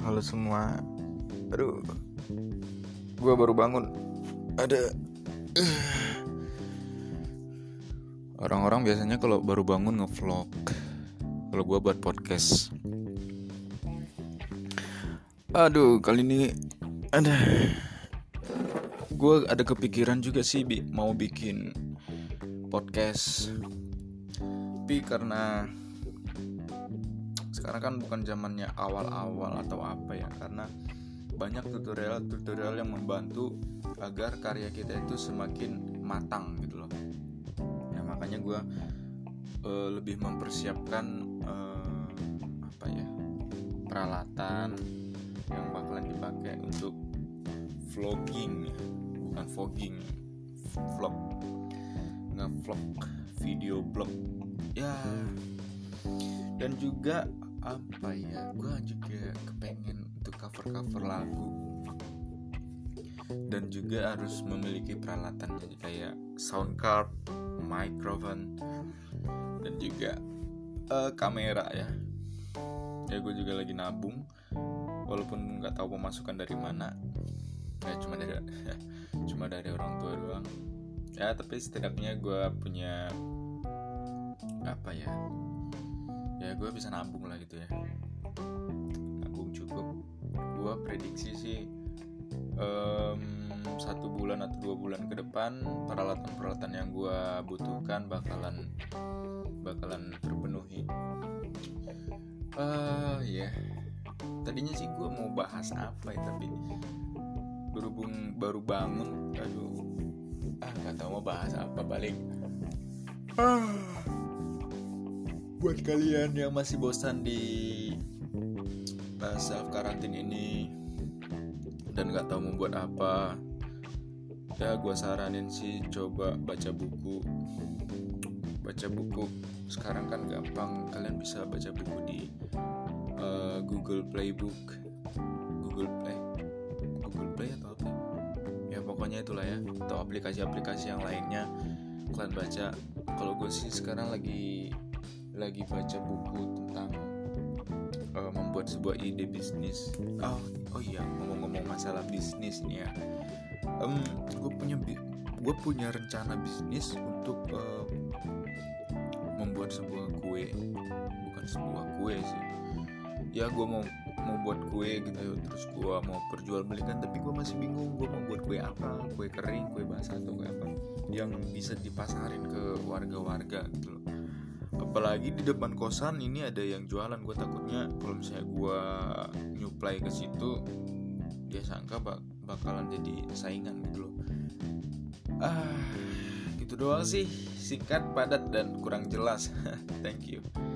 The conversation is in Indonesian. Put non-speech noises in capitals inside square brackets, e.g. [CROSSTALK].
halo semua. Aduh. Gue baru bangun. Ada Orang-orang biasanya kalau baru bangun ngevlog. Kalau gue buat podcast. Aduh kali ini Ada Gue ada kepikiran juga sih bi Mau bikin Podcast. Tapi karena sekarang kan bukan zamannya awal-awal atau apa ya karena banyak tutorial-tutorial yang membantu agar karya kita itu semakin matang gitu loh. Ya makanya gue uh, lebih mempersiapkan uh, apa ya peralatan yang bakalan dipakai untuk vlogging bukan vlogging vlog. Nge-vlog video blog. Ya dan juga apa ya gue juga kepengen untuk cover cover lagu. Dan juga harus memiliki peralatan kayak sound card microphone dan juga uh, kamera ya. Ya gue juga lagi nabung walaupun nggak tahu pemasukan dari mana. Ya cuma dari [LAUGHS] cuma dari orang tua doang. Ya tapi setidaknya gue punya apa ya ya gue bisa nabung lah gitu ya. Nabung cukup. Gue prediksi sih um, satu bulan atau dua bulan ke depan peralatan-peralatan yang gue butuhkan bakalan bakalan terpenuhi. Uh, ya yeah. tadinya sih gue mau bahas apa ya tapi berhubung baru bangun aduh. Ah nggak tahu mau bahas apa balik. Ah buat kalian yang masih bosan di self karantin ini dan nggak tahu mau buat apa ya gue saranin sih coba baca buku. Baca buku sekarang kan gampang kalian bisa baca buku di uh, Google Playbook Google Play Google Play atau apa? Ya pokoknya itulah ya atau aplikasi-aplikasi yang lainnya kalian baca. Kalau gue sih sekarang lagi lagi baca buku tentang uh, membuat sebuah ide bisnis. Oh, oh iya, ngomong-ngomong masalah bisnis nih ya. Um, gue punya gue punya rencana bisnis untuk uh, membuat sebuah kue, bukan sebuah kue sih. Ya gue mau mau buat kue gitu terus gue mau perjualbelikan tapi gue masih bingung gue mau buat kue apa kue kering kue basah atau kue apa yang bisa dipasarin ke warga-warga gitu apalagi di depan kosan ini ada yang jualan gue takutnya kalau misalnya gue nyuplai ke situ dia sangka bak bakalan jadi saingan gitu loh. Ah gitu doang sih. Singkat padat dan kurang jelas. [LAUGHS] Thank you